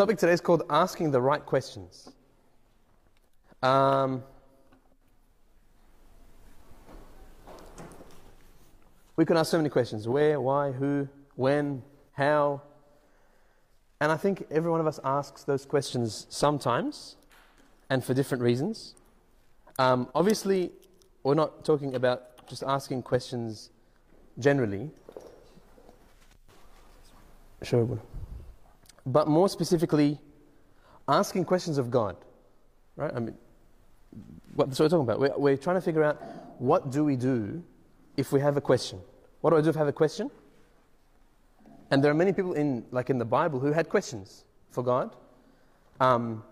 Topic today is called asking the right questions. Um, we can ask so many questions where, why, who, when, how. And I think every one of us asks those questions sometimes and for different reasons. Um, obviously, we're not talking about just asking questions generally. Sure. But more specifically, asking questions of God. Right? I mean, what, that's what we're talking about. We're, we're trying to figure out what do we do if we have a question. What do I do if I have a question? And there are many people in, like in the Bible, who had questions for God. Um,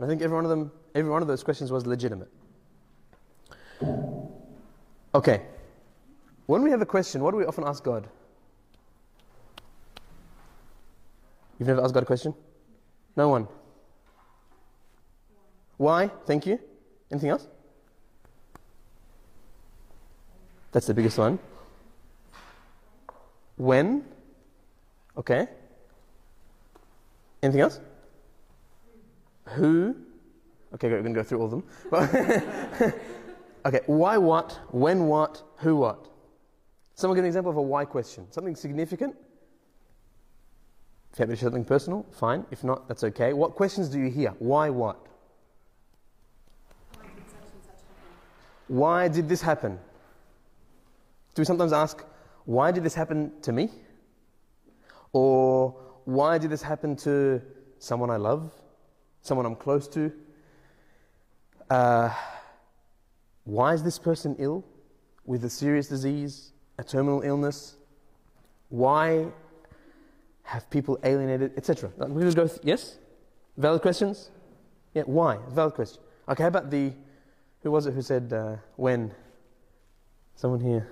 I think every one of them, every one of those questions was legitimate. Okay. When we have a question, what do we often ask God? You've never asked God a question? No one. Why? Thank you. Anything else? That's the biggest one. When? Okay. Anything else? Who? Okay, we're going to go through all of them. okay, why what? When what? Who what? Someone give an example of a why question. Something significant? If you to share something personal, fine. If not, that's okay. What questions do you hear? Why what? Why did this happen? Do we sometimes ask, why did this happen to me? Or why did this happen to someone I love, someone I'm close to? Uh, why is this person ill with a serious disease, a terminal illness? Why have people alienated, etc.? We just go, th- yes? Valid questions? Yeah, why? Valid question. Okay, how about the, who was it who said uh, when? Someone here.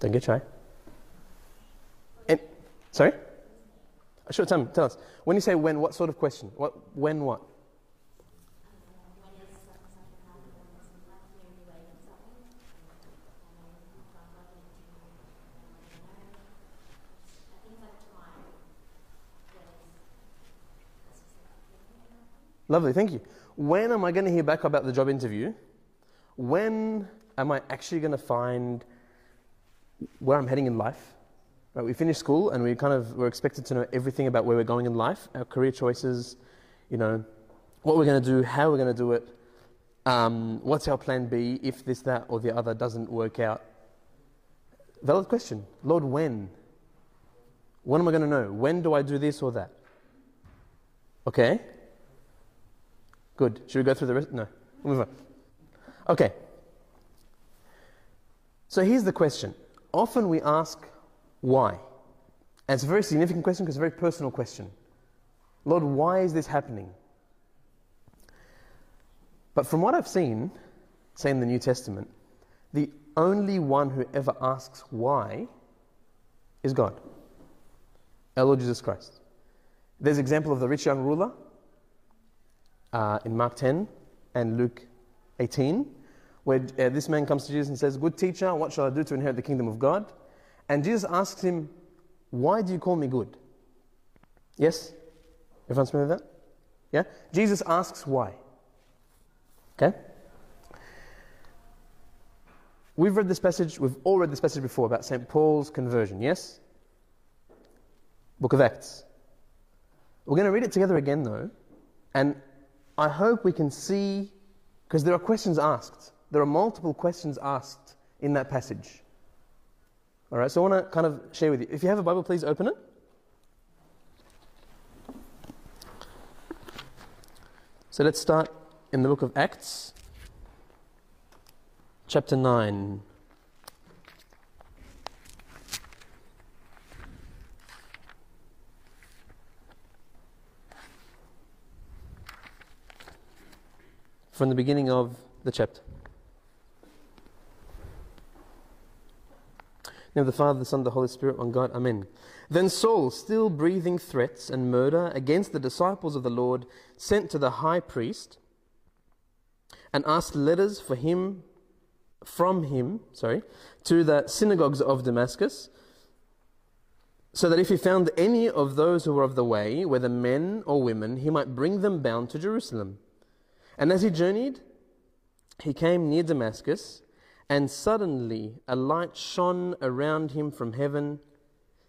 Don't get shy. And, sorry? Sure, tell me, tell us. When you say when, what sort of question? What, when what? Lovely, thank you. When am I going to hear back about the job interview? When am I actually going to find where I'm heading in life? Right, we finish school and we kind of we're expected to know everything about where we're going in life, our career choices, you know, what we're going to do, how we're going to do it, um, what's our plan B if this, that, or the other doesn't work out. Valid question. Lord, when? When am I going to know? When do I do this or that? Okay? Good. Should we go through the rest? No. We'll move on. Okay. So here's the question. Often we ask, why? And it's a very significant question because it's a very personal question. Lord, why is this happening? But from what I've seen, say in the New Testament, the only one who ever asks why is God, our Lord Jesus Christ. There's example of the rich young ruler uh, in Mark 10 and Luke 18, where uh, this man comes to Jesus and says, Good teacher, what shall I do to inherit the kingdom of God? And Jesus asks him, Why do you call me good? Yes? Everyone's familiar with that? Yeah? Jesus asks why. Okay? We've read this passage, we've all read this passage before about St. Paul's conversion, yes? Book of Acts. We're going to read it together again though, and I hope we can see, because there are questions asked. There are multiple questions asked in that passage. All right, so I want to kind of share with you. If you have a Bible, please open it. So let's start in the book of Acts, chapter 9. From the beginning of the chapter. of the Father, the Son, the Holy Spirit, one God. Amen. Then Saul, still breathing threats and murder against the disciples of the Lord, sent to the high priest and asked letters for him from him, sorry, to the synagogues of Damascus, so that if he found any of those who were of the way, whether men or women, he might bring them bound to Jerusalem. And as he journeyed, he came near Damascus, and suddenly a light shone around him from heaven.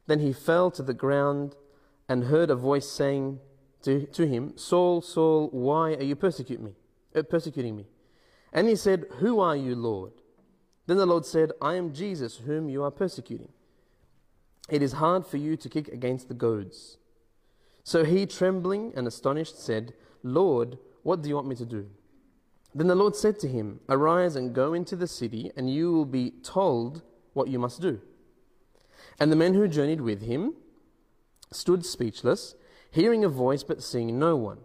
Then he fell to the ground and heard a voice saying to, to him, Saul, Saul, why are you persecute me, uh, persecuting me? And he said, Who are you, Lord? Then the Lord said, I am Jesus, whom you are persecuting. It is hard for you to kick against the goads. So he, trembling and astonished, said, Lord, what do you want me to do? Then the Lord said to him, Arise and go into the city, and you will be told what you must do. And the men who journeyed with him stood speechless, hearing a voice but seeing no one.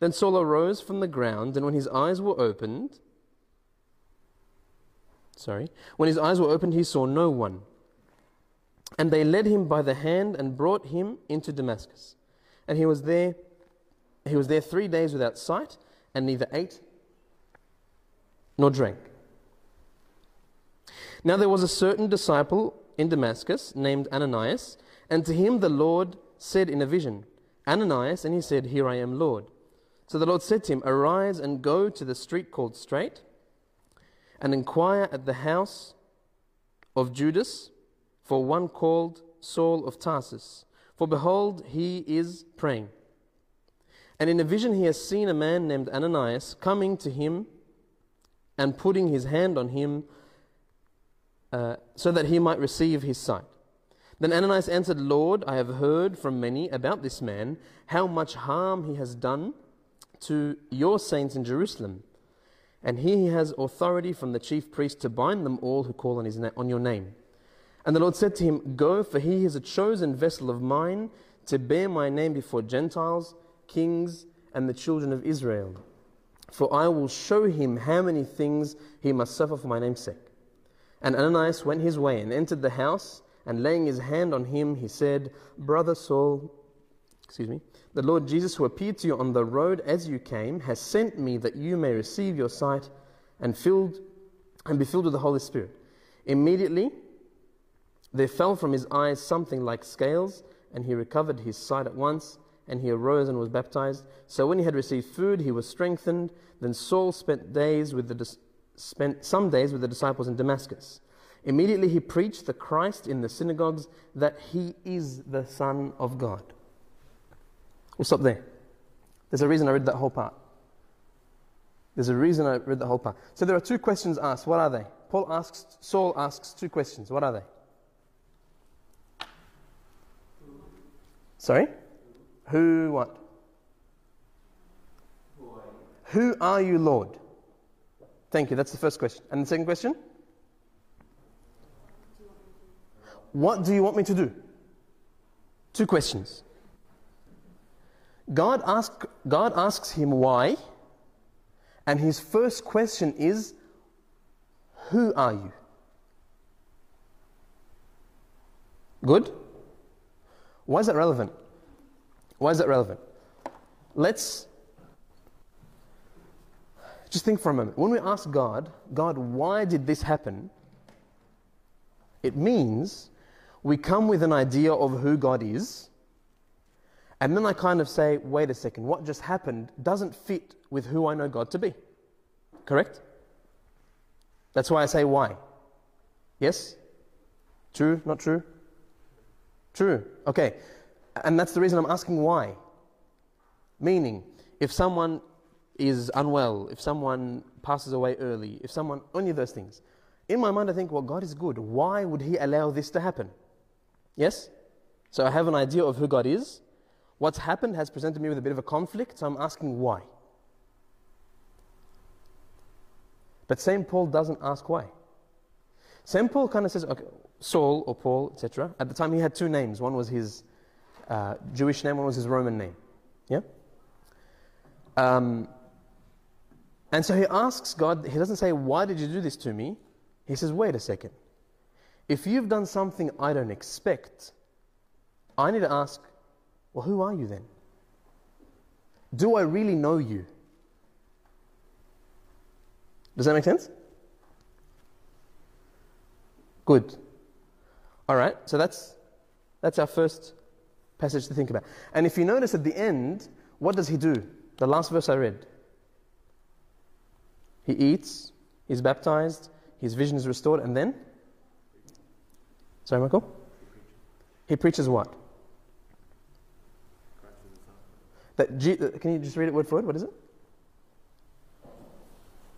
Then Saul arose from the ground, and when his eyes were opened, sorry, when his eyes were opened, he saw no one. And they led him by the hand and brought him into Damascus. And he was there he was there 3 days without sight and neither ate nor drank. Now there was a certain disciple in Damascus named Ananias, and to him the Lord said in a vision, Ananias, and he said, Here I am, Lord. So the Lord said to him, Arise and go to the street called Straight, and inquire at the house of Judas for one called Saul of Tarsus. For behold, he is praying. And in a vision he has seen a man named Ananias coming to him and putting his hand on him uh, so that he might receive his sight. Then Ananias answered, Lord, I have heard from many about this man, how much harm he has done to your saints in Jerusalem. And here he has authority from the chief priest to bind them all who call on, his na- on your name. And the Lord said to him, Go, for he is a chosen vessel of mine to bear my name before Gentiles, kings, and the children of Israel. For I will show him how many things he must suffer for my name's sake. And Ananias went his way and entered the house, and laying his hand on him, he said, Brother Saul, excuse me, the Lord Jesus, who appeared to you on the road as you came, has sent me that you may receive your sight and filled and be filled with the Holy Spirit. Immediately, there fell from his eyes something like scales, and he recovered his sight at once, and he arose and was baptized. So when he had received food, he was strengthened. Then Saul spent days with the spent some days with the disciples in Damascus. Immediately he preached the Christ in the synagogues that he is the Son of God. We'll stop there. There's a reason I read that whole part. There's a reason I read the whole part. So there are two questions asked. What are they? Paul asks, Saul asks two questions. What are they? Sorry? Who what? Who are you, Lord? Thank you. That's the first question. And the second question? What do you want me to do? Two questions. God, ask, God asks him why, and his first question is, Who are you? Good? Why is that relevant? Why is that relevant? Let's just think for a moment. When we ask God, God, why did this happen? It means we come with an idea of who God is, and then I kind of say, wait a second, what just happened doesn't fit with who I know God to be. Correct? That's why I say why. Yes? True? Not true? True. Okay. And that's the reason I'm asking why. Meaning, if someone is unwell, if someone passes away early, if someone, only those things. In my mind, I think, well, God is good. Why would He allow this to happen? Yes? So I have an idea of who God is. What's happened has presented me with a bit of a conflict, so I'm asking why. But St. Paul doesn't ask why. St. Paul kind of says, okay, Saul or Paul, etc. At the time, he had two names. One was his uh, Jewish name, one was his Roman name. Yeah? Um, and so he asks God, he doesn't say, Why did you do this to me? He says, Wait a second. If you've done something I don't expect, I need to ask, Well, who are you then? Do I really know you? Does that make sense? Good. All right, so that's That's our first passage to think about. And if you notice at the end, what does he do? The last verse I read. He eats, he's baptized, his vision is restored, and then? Sorry, Michael? He preaches what? That G- can you just read it word for word? What is it?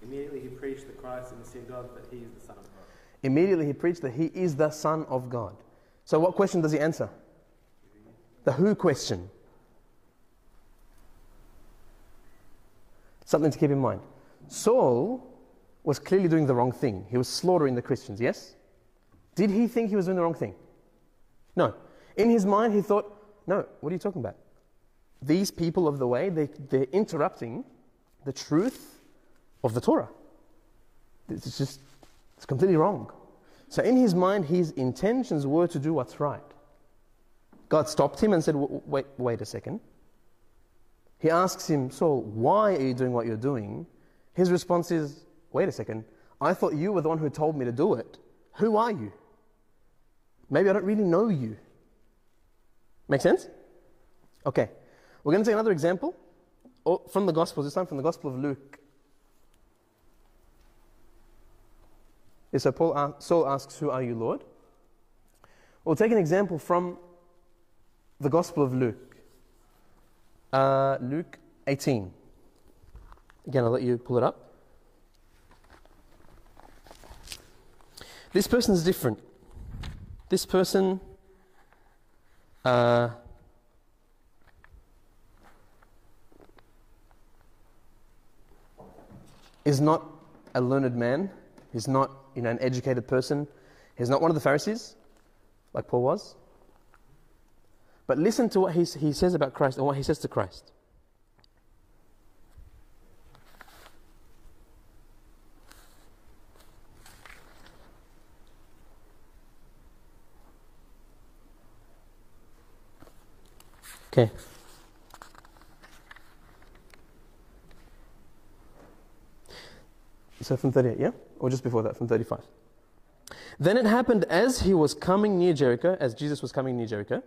Immediately he preached the Christ in the synagogue that he is the Son of God. Immediately he preached that he is the Son of God. So, what question does he answer? The who question. Something to keep in mind. Saul was clearly doing the wrong thing. He was slaughtering the Christians, yes? Did he think he was doing the wrong thing? No. In his mind, he thought, no, what are you talking about? These people of the way, they, they're interrupting the truth of the Torah. It's just, it's completely wrong. So in his mind, his intentions were to do what's right. God stopped him and said, wait, wait a second. He asks him, Saul, why are you doing what you're doing? His response is, wait a second. I thought you were the one who told me to do it. Who are you? Maybe I don't really know you. Make sense? Okay. We're going to take another example oh, from the Gospel, this time from the Gospel of Luke. So Paul, Saul asks, Who are you, Lord? We'll take an example from the Gospel of Luke. Uh, Luke 18. Again, I'll let you pull it up. This person is different. This person uh, is not a learned man. He's not you know, an educated person. He's not one of the Pharisees, like Paul was. But listen to what he, he says about Christ and what he says to Christ. Okay. So from 38, yeah? Or just before that, from 35. Then it happened as he was coming near Jericho, as Jesus was coming near Jericho,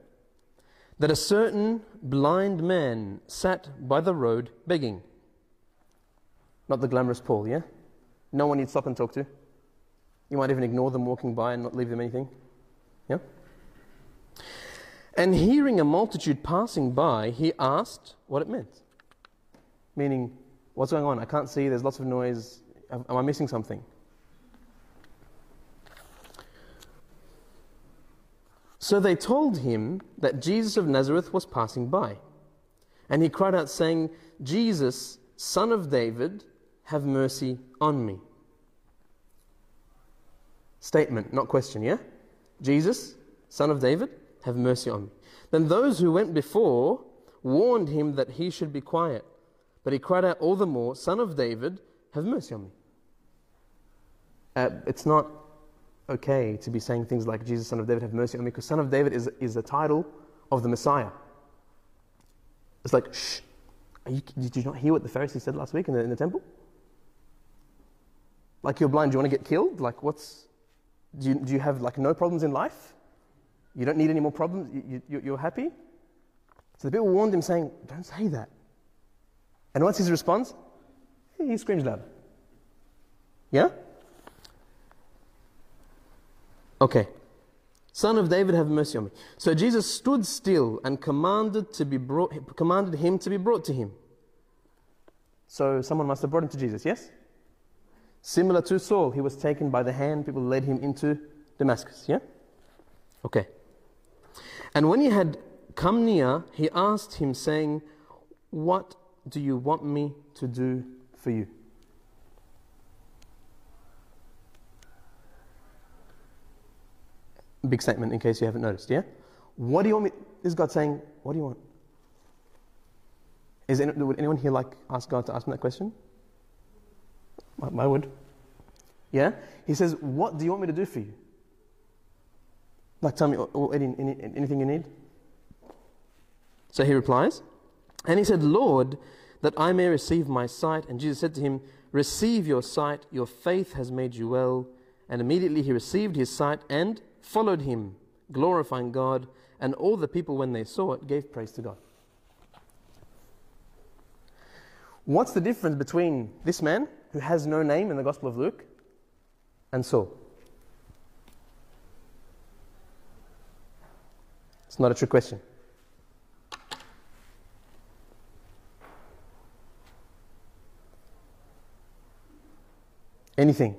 that a certain blind man sat by the road begging. Not the glamorous Paul, yeah? No one you'd stop and talk to. You might even ignore them walking by and not leave them anything. Yeah? And hearing a multitude passing by, he asked what it meant. Meaning, what's going on? I can't see, there's lots of noise. Am I missing something? So they told him that Jesus of Nazareth was passing by. And he cried out, saying, Jesus, son of David, have mercy on me. Statement, not question, yeah? Jesus, son of David, have mercy on me. Then those who went before warned him that he should be quiet. But he cried out all the more, Son of David, have mercy on me. Uh, it's not okay to be saying things like, Jesus, Son of David, have mercy on me, because Son of David is, is the title of the Messiah. It's like, shh, you, did you not hear what the Pharisee said last week in the, in the temple? Like, you're blind, do you want to get killed? Like, what's, do you, do you have like no problems in life? You don't need any more problems? You, you, you're happy? So the people warned him, saying, Don't say that. And what's his response? He screams loud. Yeah? Okay. Son of David, have mercy on me. So Jesus stood still and commanded, to be brought, commanded him to be brought to him. So someone must have brought him to Jesus, yes? Similar to Saul, he was taken by the hand, people led him into Damascus, yeah? Okay. And when he had come near, he asked him, saying, What do you want me to do for you? Big statement in case you haven't noticed, yeah? What do you want me? Is God saying, What do you want? Is any, would anyone here like ask God to ask him that question? I, I would. Yeah? He says, What do you want me to do for you? Like, tell me, or, or any, any, anything you need? So he replies, and he said, Lord, that I may receive my sight. And Jesus said to him, Receive your sight, your faith has made you well. And immediately he received his sight and followed him, glorifying God. and all the people, when they saw it, gave praise to God. What's the difference between this man, who has no name in the Gospel of Luke, and Saul? It's not a trick question. Anything.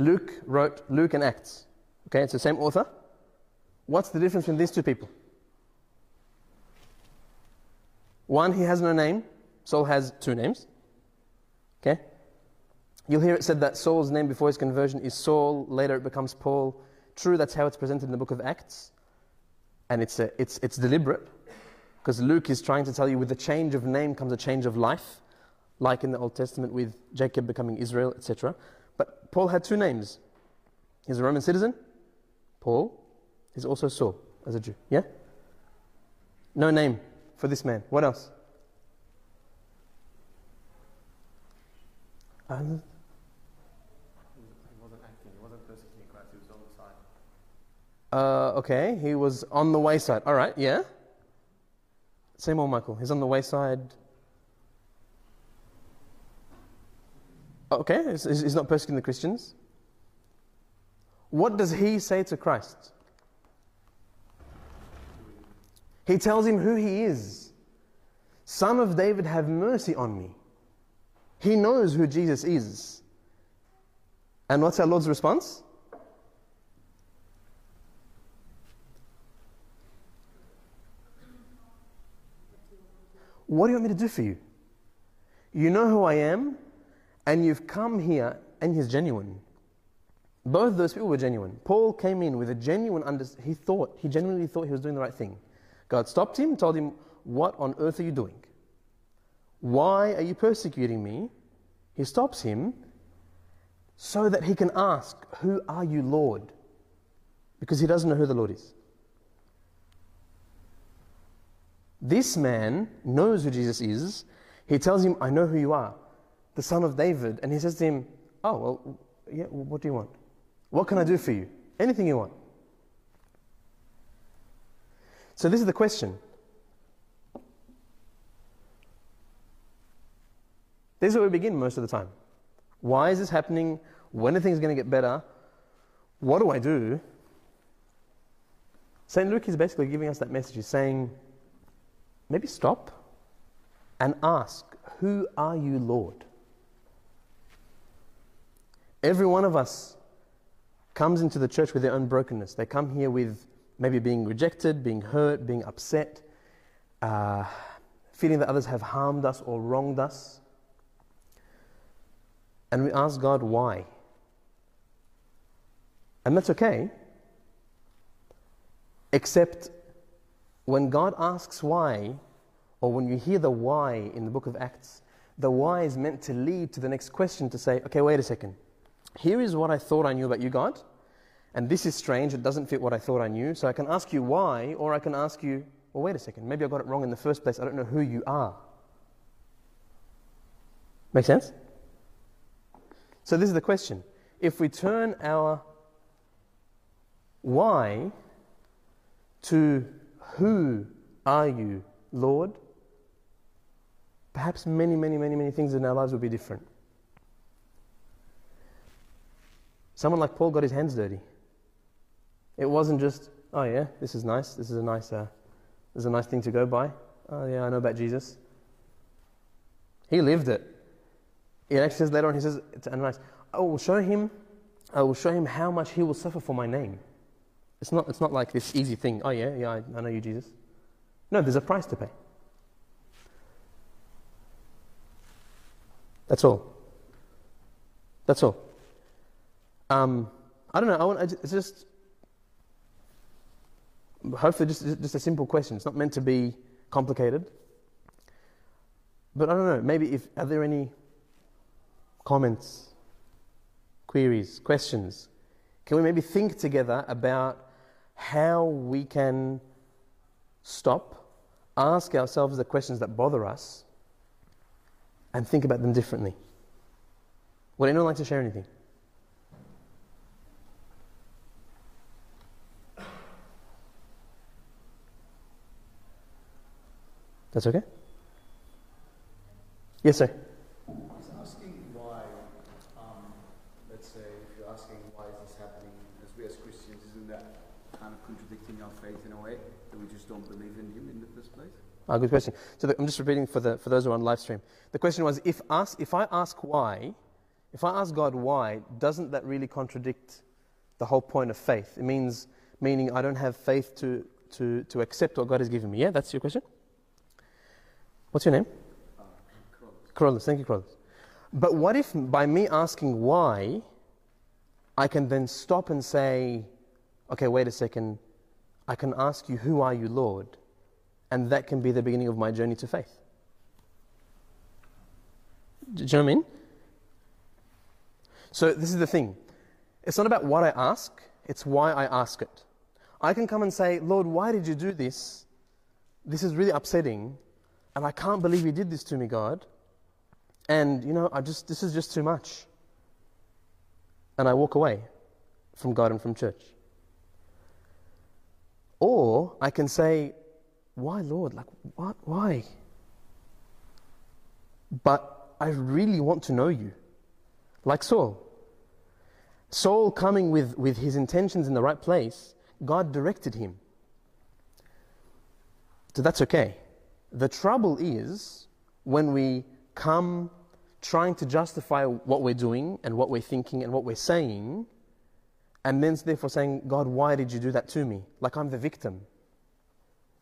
Luke wrote Luke and Acts. Okay, it's the same author. What's the difference between these two people? One, he has no name. Saul has two names. Okay? You'll hear it said that Saul's name before his conversion is Saul, later it becomes Paul. True, that's how it's presented in the book of Acts. And it's, a, it's, it's deliberate. Because Luke is trying to tell you with the change of name comes a change of life, like in the Old Testament with Jacob becoming Israel, etc. But Paul had two names. He's a Roman citizen, Paul. He's also Saul as a Jew. Yeah? No name for this man. What else? He wasn't acting, he wasn't persecuting Christ, he was on the side. Uh, okay, he was on the wayside. All right, yeah. Old Michael. He's on the wayside. Okay, he's, not persecuting the Christians. What does he say to Christ? He tells him who he is. Son of David, have mercy on me. He knows who Jesus is. And what's our Lord's response? What do you want me to do for you? You know who I am, and you've come here, and he's genuine. Both those people were genuine. Paul came in with a genuine under he thought, he genuinely thought he was doing the right thing. God stopped him, told him, What on earth are you doing? Why are you persecuting me? He stops him so that he can ask, Who are you, Lord? Because he doesn't know who the Lord is. This man knows who Jesus is. He tells him, I know who you are, the son of David. And he says to him, Oh, well, yeah, what do you want? What can I do for you? Anything you want. So, this is the question. This is where we begin most of the time. Why is this happening? When are things going to get better? What do I do? St. Luke is basically giving us that message. He's saying, maybe stop and ask, Who are you, Lord? Every one of us comes into the church with their own brokenness. They come here with maybe being rejected, being hurt, being upset, uh, feeling that others have harmed us or wronged us. And we ask God why. And that's okay, except when God asks why, or when you hear the why in the book of Acts, the why is meant to lead to the next question to say, okay, wait a second. Here is what I thought I knew about you, God, and this is strange, it doesn't fit what I thought I knew, so I can ask you why, or I can ask you, well, wait a second, maybe I got it wrong in the first place, I don't know who you are. Make sense? So, this is the question. If we turn our why to who are you, Lord, perhaps many, many, many, many things in our lives will be different. Someone like Paul got his hands dirty. It wasn't just, oh yeah, this is nice. This is a nice, uh, this is a nice thing to go by. Oh yeah, I know about Jesus. He lived it. It actually says later on, he says, it's nice. I will show him, I will show him how much he will suffer for my name. It's not, it's not like this easy thing. Oh yeah, yeah, I, I know you, Jesus. No, there's a price to pay. That's all. That's all. Um, I don't know. I want. It's just hopefully just just a simple question. It's not meant to be complicated. But I don't know. Maybe if are there any comments, queries, questions? Can we maybe think together about how we can stop, ask ourselves the questions that bother us, and think about them differently? Would anyone like to share anything? That's okay? Yes, sir. He's asking why, um, let's say, if you're asking why is this happening, as we as Christians, isn't that kind of contradicting our faith in a way that we just don't believe in Him in the first place? Ah, good question. So the, I'm just repeating for, the, for those who are on live stream. The question was if, ask, if I ask why, if I ask God why, doesn't that really contradict the whole point of faith? It means, meaning I don't have faith to, to, to accept what God has given me. Yeah, that's your question? What's your name? Uh. Carolus, thank you, Carolus. But what if by me asking why, I can then stop and say, okay, wait a second, I can ask you, who are you, Lord? And that can be the beginning of my journey to faith. Do you know what I mean? So, this is the thing it's not about what I ask, it's why I ask it. I can come and say, Lord, why did you do this? This is really upsetting, and I can't believe you did this to me, God. And, you know, I just, this is just too much. And I walk away from God and from church. Or I can say, why, Lord? Like, what? Why? But I really want to know you. Like Saul. Saul coming with, with his intentions in the right place, God directed him. So that's okay. The trouble is when we come trying to justify what we're doing and what we're thinking and what we're saying, and then therefore saying, God, why did you do that to me? Like I'm the victim.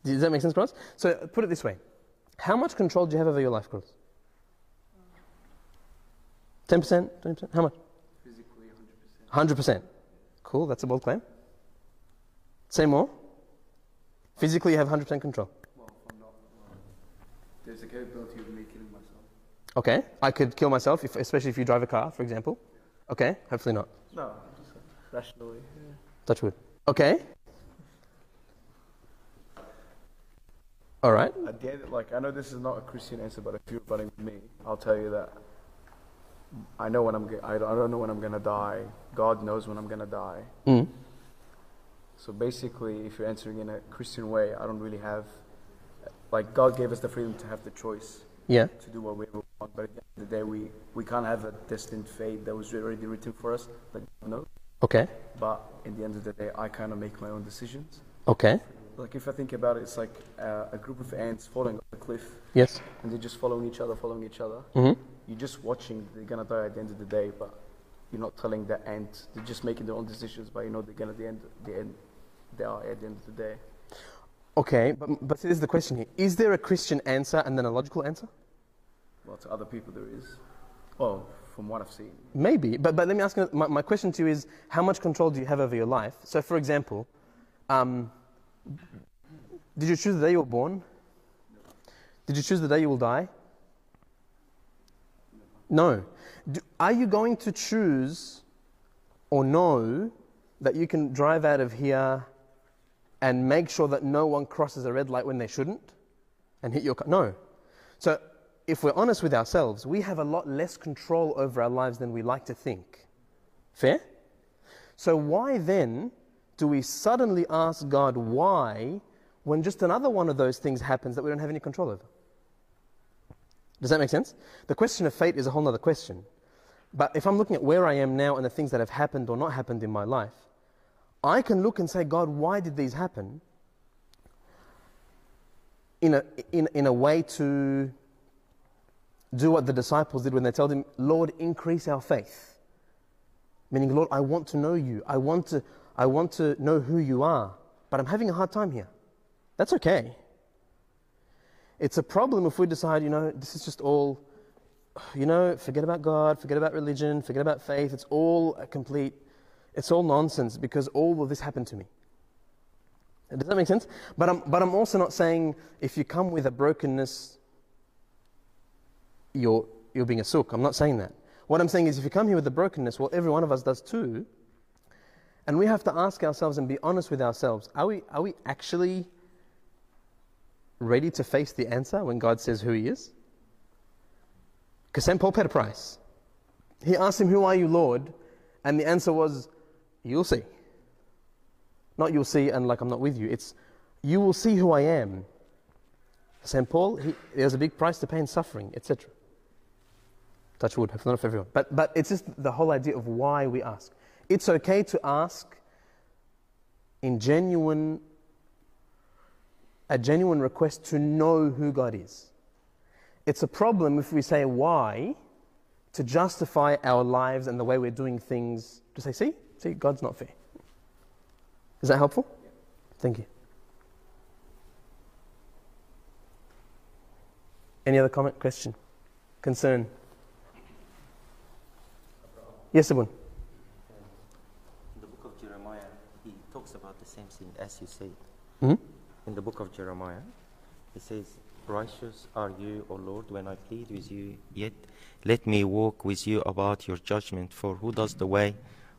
Does that make sense, Cross? So put it this way How much control do you have over your life, Cross? 10%? 20%? How much? Physically, 100%. 100%. Cool, that's a bold claim. Say more. Physically, you have 100% control. Well, if I'm not, well, there's a capability of me killing myself. Okay, I could kill myself, if, especially if you drive a car, for example. Okay, hopefully not. No, just rationally. Yeah. Touch wood. Okay. All right. At the end, like I know this is not a Christian answer, but if you're running with me, I'll tell you that I know when I'm. I don't I don't know when I'm gonna die. God knows when I'm gonna die. Mm. So basically, if you're answering in a Christian way, I don't really have. Like God gave us the freedom to have the choice Yeah. to do what we want, but at the end of the day, we we can't have a destined fate that was already written for us. Like God knows. Okay. But in the end of the day, I kind of make my own decisions. Okay. Like if I think about it, it's like uh, a group of ants falling off a cliff. Yes. and they're just following each other, following each other. Mm-hmm. You're just watching, they're gonna die at the end of the day, but you're not telling the ant. They're just making their own decisions, but you know they're gonna the end, the end, they are at the end of the day. Okay, but, but this is the question here. Is there a Christian answer and then a logical answer? Well, to other people there is. Well, from what I've seen, Maybe, but, but let me ask you, my, my question to you is how much control do you have over your life? So, for example, um, did you choose the day you were born? Did you choose the day you will die? No. Do, are you going to choose or know that you can drive out of here and make sure that no one crosses a red light when they shouldn't and hit your car? No. So, if we're honest with ourselves, we have a lot less control over our lives than we like to think. Fair? So, why then do we suddenly ask God why when just another one of those things happens that we don't have any control over? Does that make sense? The question of fate is a whole other question. But if I'm looking at where I am now and the things that have happened or not happened in my life, I can look and say, God, why did these happen? In a, in, in a way to do what the disciples did when they told him, Lord, increase our faith. Meaning, Lord, I want to know you. I want to, I want to know who you are. But I'm having a hard time here. That's okay. It's a problem if we decide, you know, this is just all, you know, forget about God, forget about religion, forget about faith. It's all a complete, it's all nonsense because all of this happened to me. Does that make sense? But I'm, but I'm also not saying if you come with a brokenness, you're, you're being a sook. I'm not saying that. What I'm saying is if you come here with the brokenness, well, every one of us does too. And we have to ask ourselves and be honest with ourselves are we, are we actually ready to face the answer when God says who He is? Because St. Paul paid a price. He asked him, Who are you, Lord? And the answer was, You'll see. Not you'll see and like I'm not with you. It's, You will see who I am. St. Paul, he, there's a big price to pay in suffering, etc. Touch wood, not for everyone. But, but it's just the whole idea of why we ask. It's okay to ask in genuine, a genuine request to know who God is. It's a problem if we say why to justify our lives and the way we're doing things. To say, see, see, God's not fair. Is that helpful? Thank you. Any other comment, question, concern? Yes, Abun. In the book of Jeremiah, he talks about the same thing as you said. hmm In the book of Jeremiah, he says, Righteous are you, O Lord, when I plead with you, yet let me walk with you about your judgment. For who does the way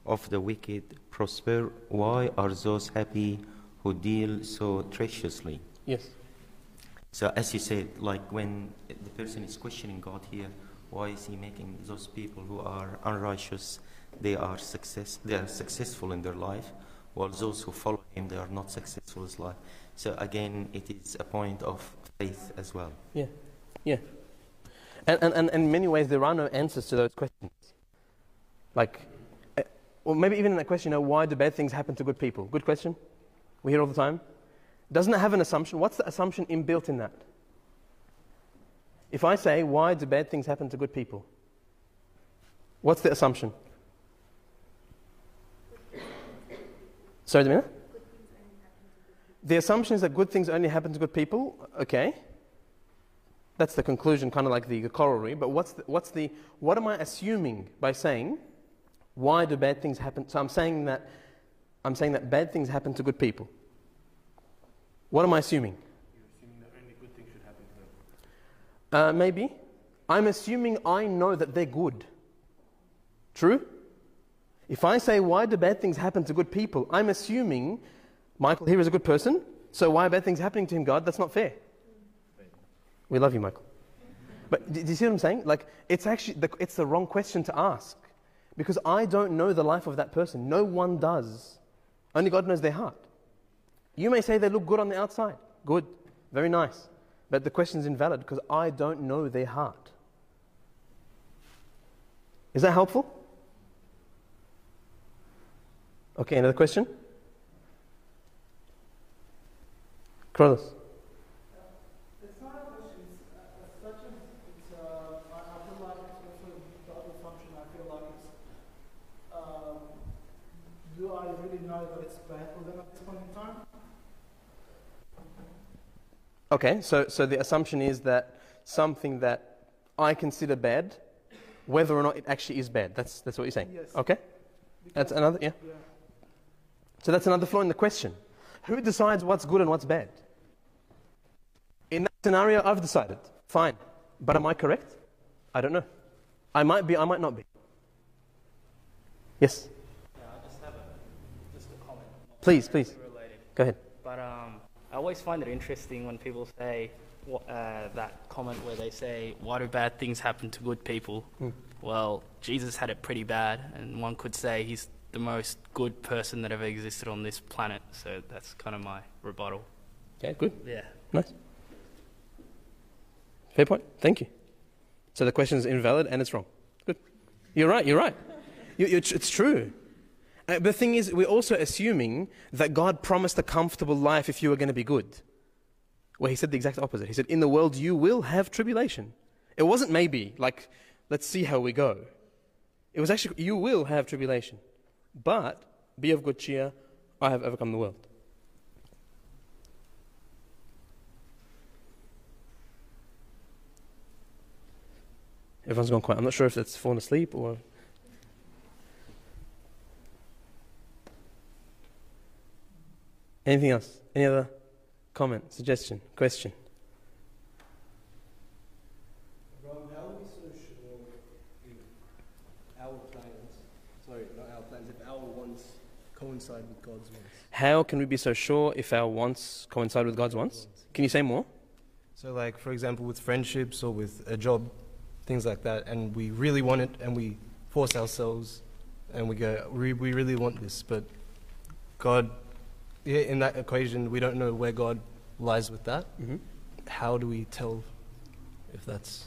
of the wicked prosper? Why are those happy who deal so treacherously? Yes. So, as you said, like when the person is questioning God here, why is He making those people who are unrighteous, they are success, they are successful in their life, while those who follow Him, they are not successful in life. So again, it is a point of faith as well. Yeah. Yeah. And, and, and in many ways, there are no answers to those questions. Like, or maybe even in that question, you know, why do bad things happen to good people? Good question. We hear all the time. Doesn't it have an assumption? What's the assumption inbuilt in that? If I say, why do bad things happen to good people? What's the assumption? Sorry, Damina? The assumption is that good things only happen to good people. Okay. That's the conclusion, kind of like the, corollary. But what's the, what's the, what am I assuming by saying, why do bad things happen? So I'm saying that, I'm saying that bad things happen to good people. What am I assuming? You're assuming that only good things should happen to them. Uh, maybe. I'm assuming I know that they're good. True? If I say, why do bad things happen to good people? I'm assuming Michael here is a good person, so why are bad things happening to him, God? That's not fair. We love you, Michael. But do you see what I'm saying? Like, it's actually the, it's the wrong question to ask because I don't know the life of that person. No one does. Only God knows their heart. You may say they look good on the outside. Good. Very nice. But the question's invalid because I don't know their heart. Is that helpful? Okay, another question? Carlos. It's not a question, it's, uh, as such as, it's, uh, I, I feel like it's also the other assumption, I feel like it's, um, do I really know that it's bad for them at this point in time? Okay, so, so the assumption is that something that I consider bad, whether or not it actually is bad. That's, that's what you're saying. Yes. Okay? That's another, yeah. Yeah. So that's another flaw in the question. Who decides what's good and what's bad? In that scenario, I've decided. Fine. But am I correct? I don't know. I might be, I might not be. Yes? Yeah, I just have a, just a comment. not Please, please. Related. Go ahead. But um, I always find it interesting when people say uh, that comment where they say, "Why do bad things happen to good people?" Hmm. Well, Jesus had it pretty bad, and one could say he's the most good person that ever existed on this planet. So that's kind of my rebuttal. Okay, good. Yeah. Nice. Fair point. Thank you. So the question is invalid and it's wrong. Good. You're right. You're right. You, you, it's true. Uh, the thing is, we're also assuming that God promised a comfortable life if you were going to be good. Well, he said the exact opposite. He said, In the world you will have tribulation. It wasn't maybe, like, let's see how we go. It was actually, you will have tribulation. But be of good cheer, I have overcome the world. Everyone's gone quiet. I'm not sure if that's fallen asleep or. Anything else? Any other comment, suggestion, question? Ron, how are we so sure if our plans, sorry, not our plans, if our wants coincide with God's wants? How can we be so sure if our wants coincide with God's wants? Can you say more? So, like, for example, with friendships or with a job, things like that, and we really want it and we force ourselves and we go, we, we really want this, but God, yeah, in that equation, we don't know where God lies with that. Mm-hmm. how do we tell if that's,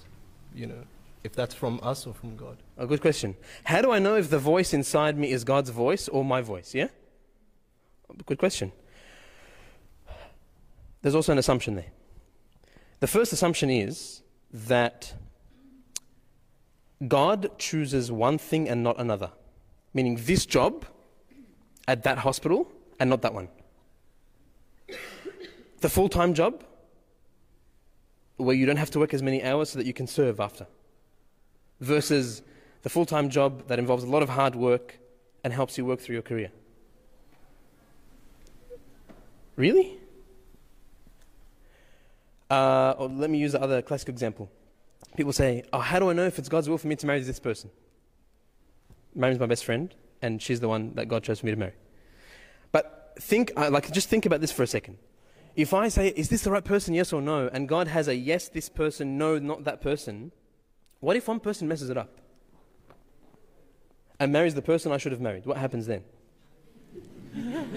you know, if that's from us or from God? A good question. How do I know if the voice inside me is God's voice or my voice? Yeah? Good question. There's also an assumption there. The first assumption is that God chooses one thing and not another, meaning this job at that hospital and not that one. The full time job, where you don't have to work as many hours so that you can serve after, versus the full time job that involves a lot of hard work and helps you work through your career. Really? Uh, or let me use the other classic example. People say, Oh, how do I know if it's God's will for me to marry this person? Mary's my best friend, and she's the one that God chose for me to marry. But think, uh, like, just think about this for a second. If I say, Is this the right person, yes or no? And God has a yes, this person, no, not that person, what if one person messes it up? And marries the person I should have married? What happens then?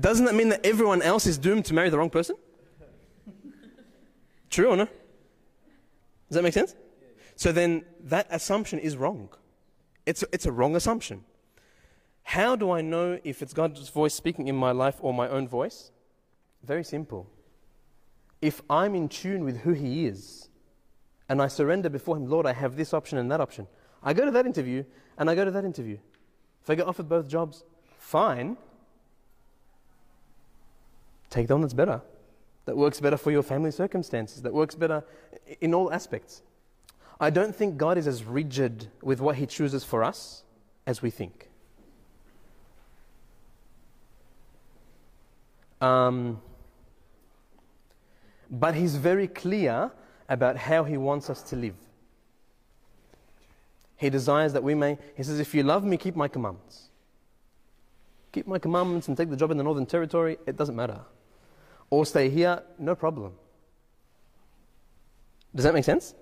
Doesn't that mean that everyone else is doomed to marry the wrong person? True or no? Does that make sense? So then that assumption is wrong. It's a, it's a wrong assumption. How do I know if it's God's voice speaking in my life or my own voice? Very simple. If I'm in tune with who He is and I surrender before Him, Lord, I have this option and that option, I go to that interview and I go to that interview. If I get offered both jobs, fine. Take the one that's better, that works better for your family circumstances, that works better in all aspects. I don't think God is as rigid with what He chooses for us as we think. Um, but He's very clear about how He wants us to live. He desires that we may, He says, if you love me, keep my commandments. Keep my commandments and take the job in the Northern Territory, it doesn't matter. Or stay here, no problem. Does that make sense?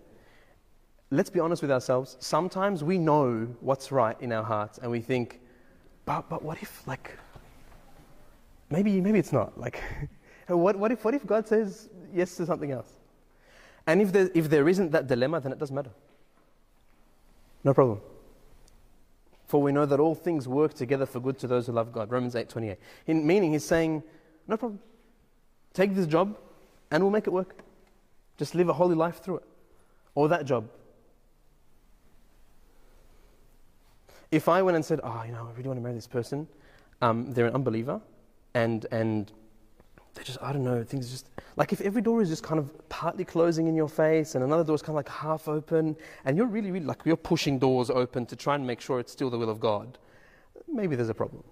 Let's be honest with ourselves. Sometimes we know what's right in our hearts and we think, but, but what if, like, maybe, maybe it's not. Like, what, what, if, what if God says yes to something else? And if there, if there isn't that dilemma, then it doesn't matter. No problem. For we know that all things work together for good to those who love God. Romans 8 28. In, meaning, he's saying, no problem. Take this job and we'll make it work. Just live a holy life through it. Or that job. If I went and said, oh, you know, I really want to marry this person, um, they're an unbeliever, and, and they just, I don't know, things just, like if every door is just kind of partly closing in your face and another door is kind of like half open, and you're really, really, like you're pushing doors open to try and make sure it's still the will of God, maybe there's a problem.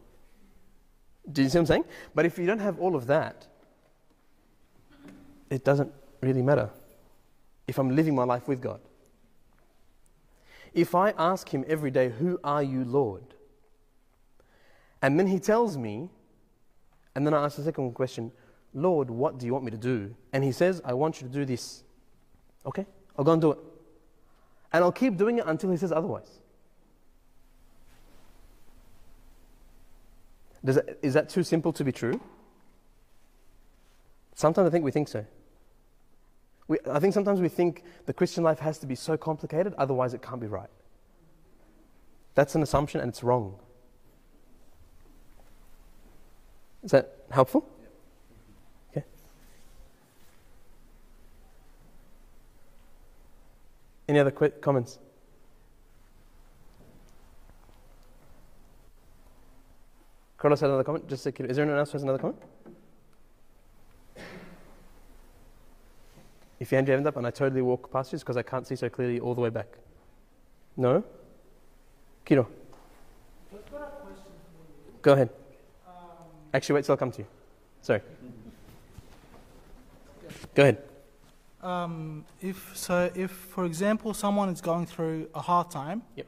Do you see what I'm saying? But if you don't have all of that, it doesn't really matter if I'm living my life with God. If I ask Him every day, Who are you, Lord? And then He tells me, and then I ask the second question, Lord, what do you want me to do? And He says, I want you to do this. Okay, I'll go and do it. And I'll keep doing it until He says otherwise. That, is that too simple to be true? Sometimes I think we think so. We, I think sometimes we think the Christian life has to be so complicated, otherwise, it can't be right. That's an assumption and it's wrong. Is that helpful? Any other quick comments? Carlos had another comment. Just a. Is there anyone else who has another comment? If you hand your hand up and I totally walk past you, it's because I can't see so clearly all the way back. No? Kiro, I've got a question for you. go ahead. Um, Actually, wait till I come to you. Sorry. Go ahead. Um, if so, if for example someone is going through a hard time, Yep.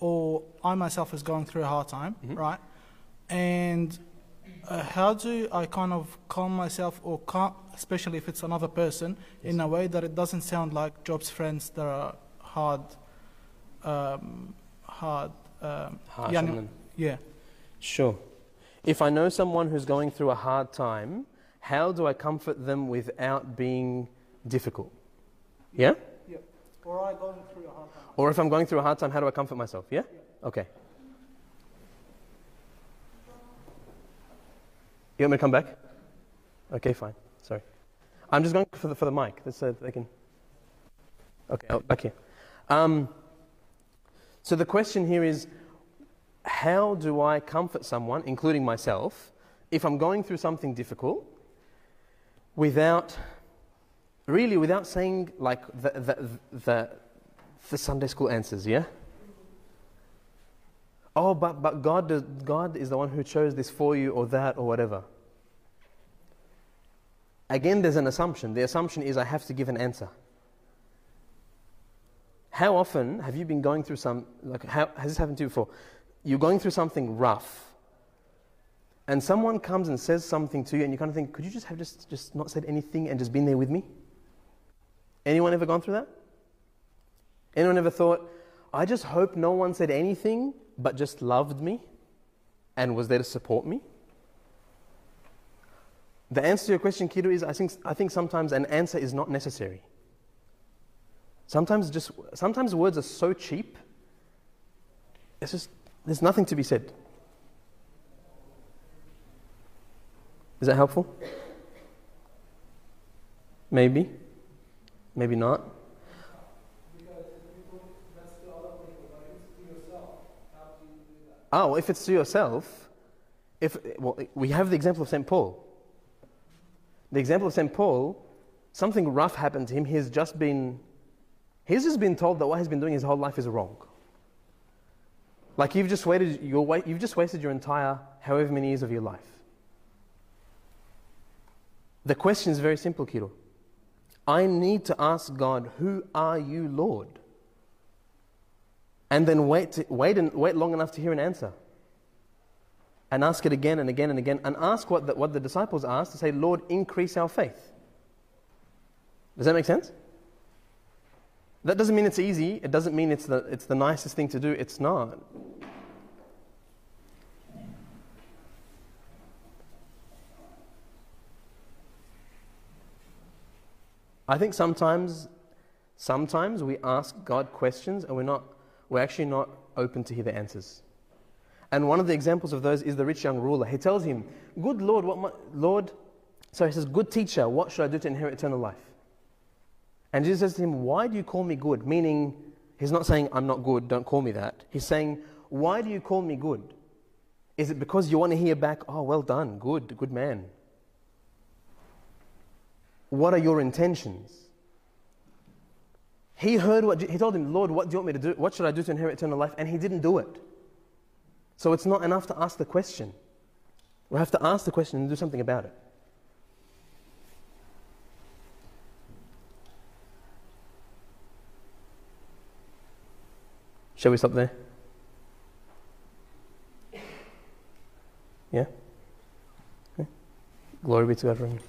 or I myself is going through a hard time, Mhm. right? And uh, how do I kind of calm myself, or calm, especially if it's another person, in a way that it doesn't sound like Job's friends that are hard, um, hard, um, Harsh Yeah, on no- them. yeah. Sure. If I know someone who's going through a hard time, how do I comfort them without being difficult? Yeah? Or I going through a hard time. Or if I'm going through a hard time, how do I comfort myself? Yeah? Okay. You want me to come back? Okay, fine. Sorry. I'm just going for the, for the mic so they can. Okay, oh, back here. Um, so the question here is how do I comfort someone, including myself, if I'm going through something difficult without, really, without saying like the, the, the, the Sunday school answers, yeah? Oh, but, but God, does, God is the one who chose this for you, or that, or whatever. Again, there's an assumption. The assumption is I have to give an answer. How often have you been going through some, like, how, has this happened to you before? You're going through something rough, and someone comes and says something to you, and you kind of think, could you just have just, just not said anything and just been there with me? Anyone ever gone through that? Anyone ever thought, I just hope no one said anything but just loved me and was there to support me? The answer to your question, Kiro, is I think, I think sometimes an answer is not necessary. Sometimes, just, sometimes words are so cheap, it's just, there's nothing to be said. Is that helpful? Maybe. Maybe not. Oh, if it's to yourself, if well, we have the example of St. Paul. The example of St. Paul, something rough happened to him. He's just been, he's just been told that what he's been doing his whole life is wrong. Like you've just waited, your, you've just wasted your entire however many years of your life. The question is very simple, Kiro. I need to ask God, Who are you, Lord? And then wait, to, wait, and, wait long enough to hear an answer. And ask it again and again and again. And ask what the, what the disciples asked to say, Lord, increase our faith. Does that make sense? That doesn't mean it's easy. It doesn't mean it's the, it's the nicest thing to do. It's not. I think sometimes, sometimes we ask God questions and we're not, we're actually not open to hear the answers. And one of the examples of those is the rich young ruler. He tells him, "Good Lord, what my, Lord?" So he says, "Good teacher, what should I do to inherit eternal life?" And Jesus says to him, "Why do you call me good?" Meaning, he's not saying, "I'm not good. Don't call me that." He's saying, "Why do you call me good?" Is it because you want to hear back, "Oh, well done, good, good man"? What are your intentions? He heard what he told him, Lord, what do you want me to do? What should I do to inherit eternal life? And he didn't do it. So it's not enough to ask the question. We have to ask the question and do something about it. Shall we stop there? Yeah? Okay. Glory be to God.